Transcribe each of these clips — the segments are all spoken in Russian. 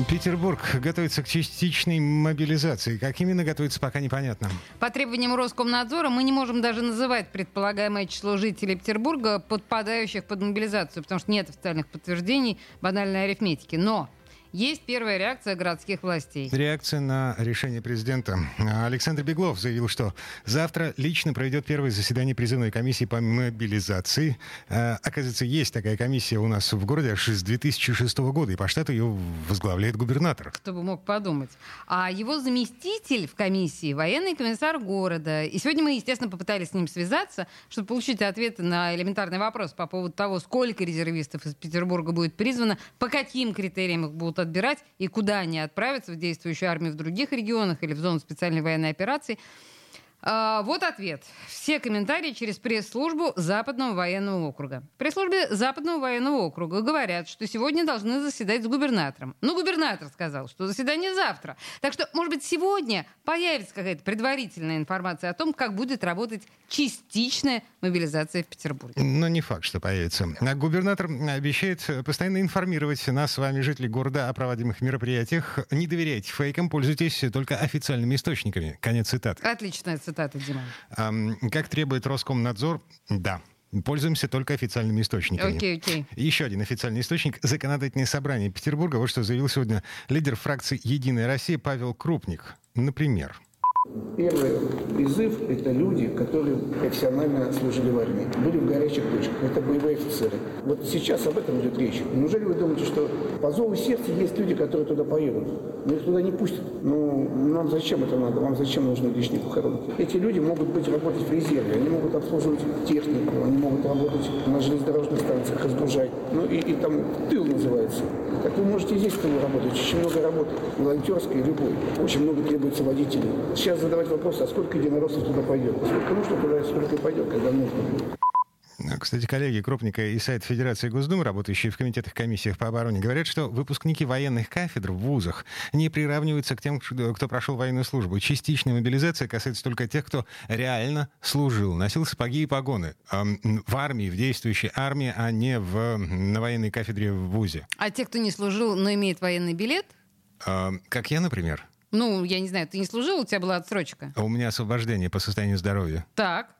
Петербург готовится к частичной мобилизации. Как именно готовится, пока непонятно. По требованиям Роскомнадзора мы не можем даже называть предполагаемое число жителей Петербурга, подпадающих под мобилизацию, потому что нет официальных подтверждений банальной арифметики. Но есть первая реакция городских властей. Реакция на решение президента. Александр Беглов заявил, что завтра лично проведет первое заседание призывной комиссии по мобилизации. Э, оказывается, есть такая комиссия у нас в городе аж с 2006 года, и по штату ее возглавляет губернатор. Кто бы мог подумать. А его заместитель в комиссии — военный комиссар города. И сегодня мы, естественно, попытались с ним связаться, чтобы получить ответы на элементарный вопрос по поводу того, сколько резервистов из Петербурга будет призвано, по каким критериям их будут отбирать и куда они отправятся в действующую армию в других регионах или в зону специальной военной операции. А, вот ответ. Все комментарии через пресс-службу Западного военного округа. В пресс-службе Западного военного округа говорят, что сегодня должны заседать с губернатором. Ну, губернатор сказал, что заседание завтра. Так что, может быть, сегодня появится какая-то предварительная информация о том, как будет работать частичная мобилизация в Петербурге. Но не факт, что появится. А губернатор обещает постоянно информировать нас с вами, жителей города, о проводимых мероприятиях. Не доверяйте фейкам, пользуйтесь только официальными источниками. Конец цитаты. Отличная цитата цитата, Дима. Как требует Роскомнадзор, да, Пользуемся только официальными источниками. Окей, okay, окей. Okay. Еще один официальный источник — Законодательное собрание Петербурга. Вот что заявил сегодня лидер фракции «Единая Россия» Павел Крупник. Например. Первый призыв – это люди, которые профессионально служили в армии, были в горячих точках. Это боевые офицеры. Вот сейчас об этом идет речь. Неужели вы думаете, что по зову сердца есть люди, которые туда поедут? Но их туда не пустят. Ну, нам зачем это надо? Вам зачем нужны лишние похоронки? Эти люди могут быть работать в резерве, они могут обслуживать технику, они могут работать на железнодорожных станциях, разгружать. Ну и, и там тыл называется. Так вы можете здесь тылу работать, очень много работы, волонтерской, любой. Очень много требуется водителей. Сейчас сейчас задавать вопрос, а сколько единороссов туда пойдет? Сколько нужно туда, сколько пойдет, когда нужно Кстати, коллеги Крупника и сайт Федерации Госдумы, работающие в комитетах комиссиях по обороне, говорят, что выпускники военных кафедр в вузах не приравниваются к тем, кто прошел военную службу. Частичная мобилизация касается только тех, кто реально служил, носил сапоги и погоны в армии, в действующей армии, а не в, на военной кафедре в ВУЗе. А те, кто не служил, но имеет военный билет? Как я, например. Ну, я не знаю, ты не служил, у тебя была отсрочка? У меня освобождение по состоянию здоровья. Так.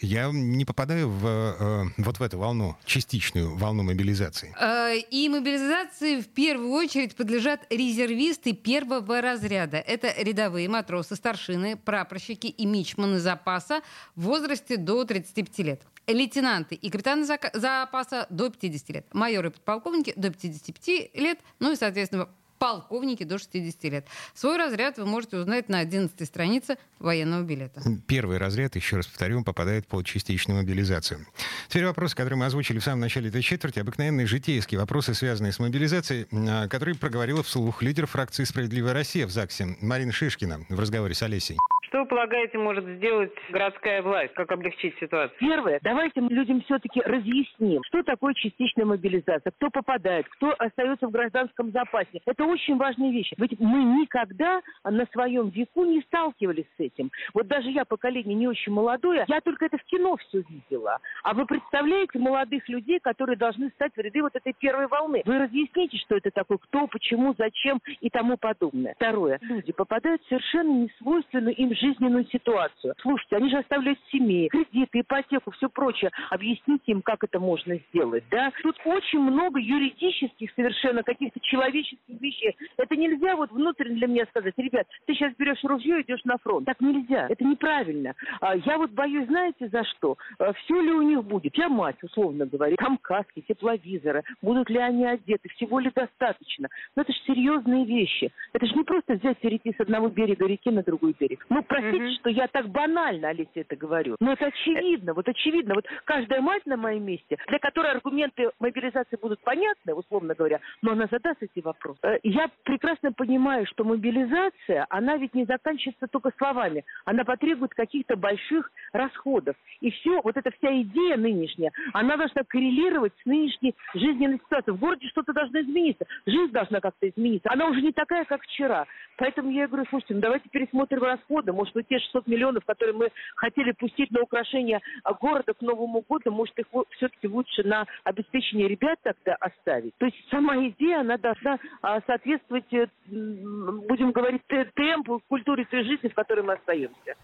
Я не попадаю в, э, вот в эту волну, частичную волну мобилизации. Э, и мобилизации в первую очередь подлежат резервисты первого разряда. Это рядовые матросы, старшины, прапорщики и мичманы запаса в возрасте до 35 лет. Лейтенанты и капитаны запаса до 50 лет. Майоры и подполковники до 55 лет. Ну и, соответственно, полковники до 60 лет. Свой разряд вы можете узнать на 11 странице военного билета. Первый разряд, еще раз повторю, попадает под частичную мобилизацию. Теперь вопросы, которые мы озвучили в самом начале этой четверти, обыкновенные житейские вопросы, связанные с мобилизацией, а, которые проговорила вслух лидер фракции «Справедливая Россия» в ЗАГСе Марина Шишкина в разговоре с Олесей. Что полагаете, может сделать городская власть? Как облегчить ситуацию? Первое, давайте мы людям все-таки разъясним, что такое частичная мобилизация, кто попадает, кто остается в гражданском запасе. Это очень важная вещь. Ведь мы никогда на своем веку не сталкивались с этим. Вот даже я, поколение не очень молодое, я только это в кино все видела. А вы представляете молодых людей, которые должны стать в ряды вот этой первой волны. Вы разъясните, что это такое, кто, почему, зачем и тому подобное. Второе. Люди попадают в совершенно несвойственную им жизненную ситуацию. Слушайте, они же оставляют семьи, кредиты, ипотеку, все прочее. Объясните им, как это можно сделать, да? Тут очень много юридических совершенно каких-то человеческих вещей. Это нельзя вот внутренне для меня сказать, ребят, ты сейчас берешь ружье и идешь на фронт. Так нельзя, это неправильно. А я вот боюсь, знаете, за что? А все ли у них будет? Я мать, условно говоря, там каски, тепловизоры, будут ли они одеты, всего ли достаточно? Но это же серьезные вещи. Это же не просто взять перейти с одного берега реки на другой берег. Ну, простите, угу. что я так банально, Олеся, это говорю, но это очевидно, вот очевидно. Вот каждая мать на моем месте, для которой аргументы мобилизации будут понятны, условно говоря, но она задаст эти вопросы. Э, я прекрасно понимаю, что мобилизация, она ведь не заканчивается только словами. Она потребует каких-то больших расходов. И все, вот эта вся идея нынешняя, она должна коррелировать с нынешней жизненной ситуацией. В городе что-то должно измениться. Жизнь должна как-то измениться. Она уже не такая, как вчера. Поэтому я говорю, слушайте, ну давайте пересмотрим расходы. Может быть, те 600 миллионов, которые мы хотели пустить на украшение города к Новому году, может, их все-таки лучше на обеспечение ребят тогда оставить. То есть сама идея, она должна а, соответствовать, э, будем говорить, темпу, культуре той жизни, в которой мы остаемся.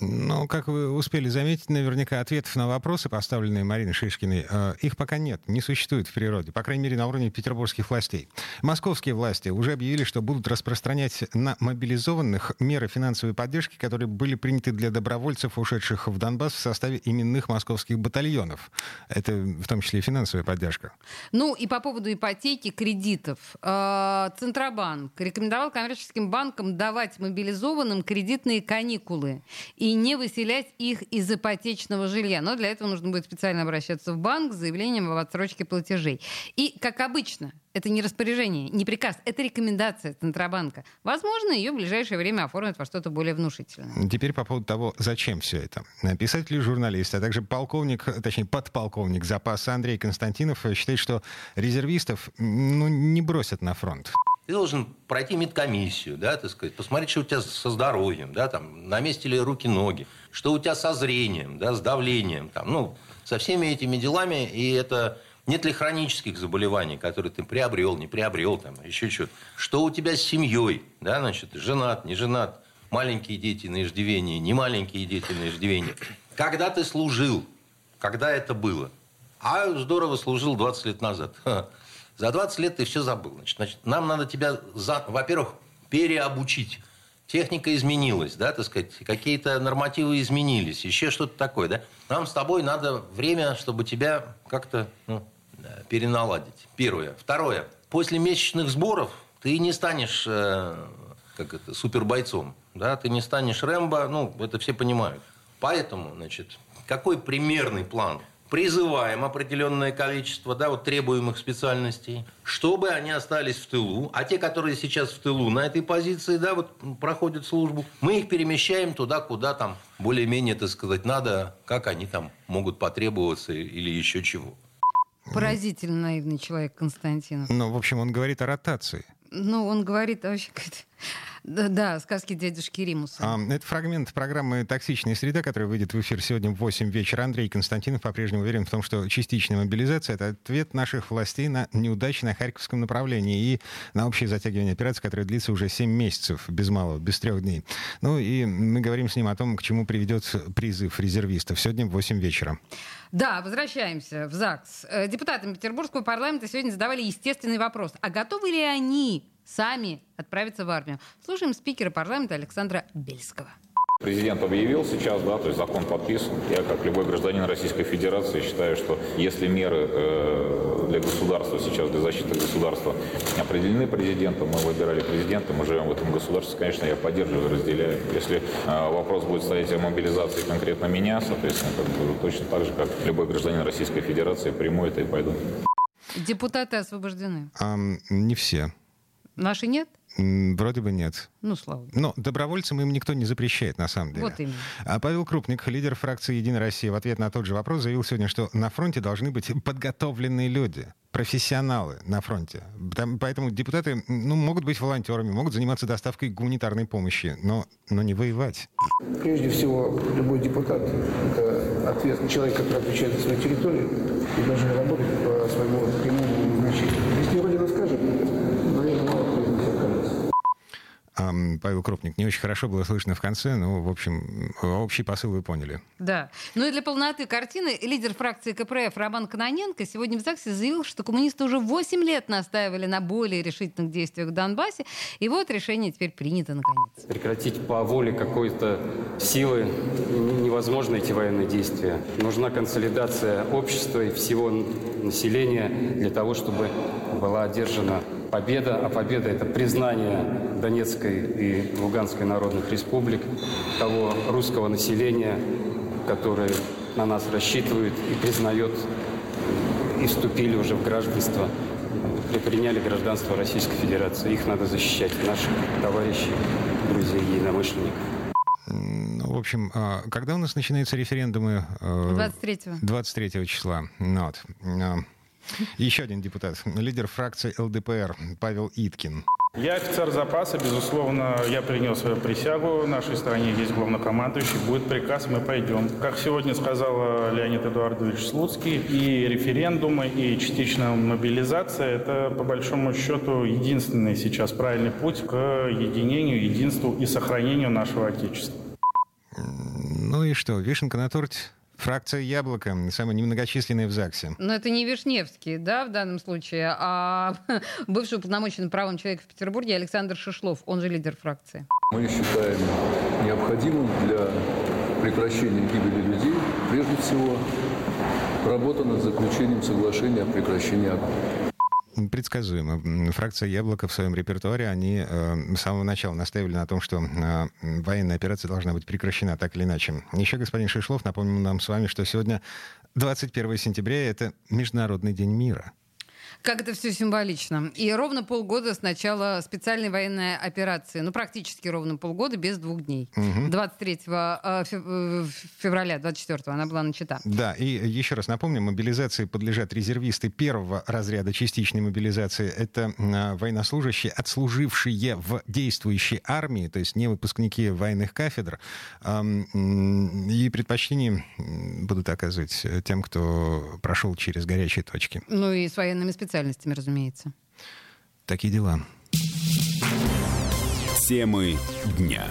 Ну, как вы успели заметить, наверняка ответов на вопросы, поставленные Мариной Шишкиной, э, их пока нет, не существует в природе, по крайней мере, на уровне петербургских властей. Московские власти уже объявили, что будут распространять на мобилизованных меры финансовой поддержки, которые были приняты для добровольцев, ушедших в Донбасс в составе именных московских батальонов. Это в том числе и финансовая поддержка. Ну, и по поводу ипотеки, кредитов. Э, Центробанк рекомендовал коммерческим банкам давать мобилизованным кредитные каникулы и не выселять их из ипотечного жилья. Но для этого нужно будет специально обращаться в банк с заявлением об отсрочке платежей. И, как обычно, это не распоряжение, не приказ, это рекомендация Центробанка. Возможно, ее в ближайшее время оформят во что-то более внушительное. Теперь по поводу того, зачем все это. Писатель и журналист, а также полковник, точнее подполковник запаса Андрей Константинов считает, что резервистов ну, не бросят на фронт. Ты должен пройти медкомиссию, да, так сказать, посмотреть, что у тебя со здоровьем, да, там, на месте ли руки-ноги, что у тебя со зрением, да, с давлением, там, ну, со всеми этими делами, и это нет ли хронических заболеваний, которые ты приобрел, не приобрел, там, еще что-то. Что у тебя с семьей, да, значит, женат, не женат, маленькие дети на иждивении, не маленькие дети на иждивении. Когда ты служил, когда это было? А здорово служил 20 лет назад. За 20 лет ты все забыл. Значит, значит нам надо тебя, за, во-первых, переобучить. Техника изменилась, да, так сказать, какие-то нормативы изменились, еще что-то такое, да. Нам с тобой надо время, чтобы тебя как-то ну, переналадить. Первое. Второе. После месячных сборов ты не станешь э, как это, супербойцом, да, ты не станешь Рэмбо, ну, это все понимают. Поэтому, значит, какой примерный план? призываем определенное количество да, вот требуемых специальностей, чтобы они остались в тылу, а те, которые сейчас в тылу на этой позиции, да, вот проходят службу, мы их перемещаем туда, куда там более-менее, так сказать, надо, как они там могут потребоваться или еще чего. Поразительно наивный человек Константинов. Ну, в общем, он говорит о ротации. Ну, он говорит вообще да, да, сказки дядюшки Римуса. А, это фрагмент программы «Токсичная среда», которая выйдет в эфир сегодня в 8 вечера. Андрей Константинов по-прежнему уверен в том, что частичная мобилизация — это ответ наших властей на неудачи на Харьковском направлении и на общее затягивание операции, которое длится уже 7 месяцев, без малого, без трех дней. Ну и мы говорим с ним о том, к чему приведет призыв резервистов. Сегодня в 8 вечера. Да, возвращаемся в ЗАГС. Э, депутатам Петербургского парламента сегодня задавали естественный вопрос. А готовы ли они сами отправиться в армию. Слушаем спикера парламента Александра Бельского. Президент объявил сейчас, да, то есть закон подписан. Я, как любой гражданин Российской Федерации, считаю, что если меры э, для государства сейчас, для защиты государства определены президентом, мы выбирали президента, мы живем в этом государстве, конечно, я поддерживаю, разделяю. Если э, вопрос будет стоять о мобилизации конкретно меня, соответственно, как бы, точно так же, как любой гражданин Российской Федерации, приму это и пойду. Депутаты освобождены? А, не все. Наши нет? Вроде бы нет. Ну, слава богу. Но добровольцам им никто не запрещает, на самом деле. Вот именно. А Павел Крупник, лидер фракции «Единая Россия», в ответ на тот же вопрос заявил сегодня, что на фронте должны быть подготовленные люди, профессионалы на фронте. Поэтому депутаты ну, могут быть волонтерами, могут заниматься доставкой гуманитарной помощи, но, но не воевать. Прежде всего, любой депутат – это ответ, человек, который отвечает за свою территорию и должен работать по своему Павел Крупник. Не очень хорошо было слышно в конце, но, в общем, общий посыл вы поняли. Да. Ну и для полноты картины лидер фракции КПРФ Роман Каноненко сегодня в ЗАГСе заявил, что коммунисты уже 8 лет настаивали на более решительных действиях в Донбассе, и вот решение теперь принято наконец. Прекратить по воле какой-то силы невозможно эти военные действия. Нужна консолидация общества и всего населения для того, чтобы была одержана победа, а победа – это признание Донецкой и Луганской народных республик, того русского населения, которое на нас рассчитывает и признает, и вступили уже в гражданство, приняли гражданство Российской Федерации. Их надо защищать, наших товарищей, друзей, единомышленников. Ну, в общем, а, когда у нас начинаются референдумы? 23-го. 23 числа. Ну, вот. Еще один депутат, лидер фракции ЛДПР Павел Иткин. Я офицер запаса, безусловно, я принял свою присягу. В нашей стране есть главнокомандующий, будет приказ, мы пойдем. Как сегодня сказал Леонид Эдуардович Слуцкий, и референдумы, и частичная мобилизация – это, по большому счету, единственный сейчас правильный путь к единению, единству и сохранению нашего Отечества. Ну и что, вишенка на торте? Фракция «Яблоко», самая немногочисленная в ЗАГСе. Но это не Вишневский, да, в данном случае, а бывший уполномоченный правом человека в Петербурге Александр Шишлов, он же лидер фракции. Мы считаем необходимым для прекращения гибели людей, прежде всего, работа над заключением соглашения о прекращении огня предсказуемо. Фракция «Яблоко» в своем репертуаре, они э, с самого начала настаивали на том, что э, военная операция должна быть прекращена так или иначе. Еще господин Шишлов напомнил нам с вами, что сегодня 21 сентября — это Международный день мира. Как это все символично. И ровно полгода с начала специальной военной операции. Ну, практически ровно полгода, без двух дней. Угу. 23 э, э, февраля, 24 она была начата. Да, и еще раз напомню, мобилизации подлежат резервисты первого разряда частичной мобилизации. Это э, военнослужащие, отслужившие в действующей армии, то есть не выпускники военных кафедр. И предпочтение будут оказывать тем, кто прошел через горячие точки. Ну и с военными специальностями, разумеется. Такие дела. Темы дня.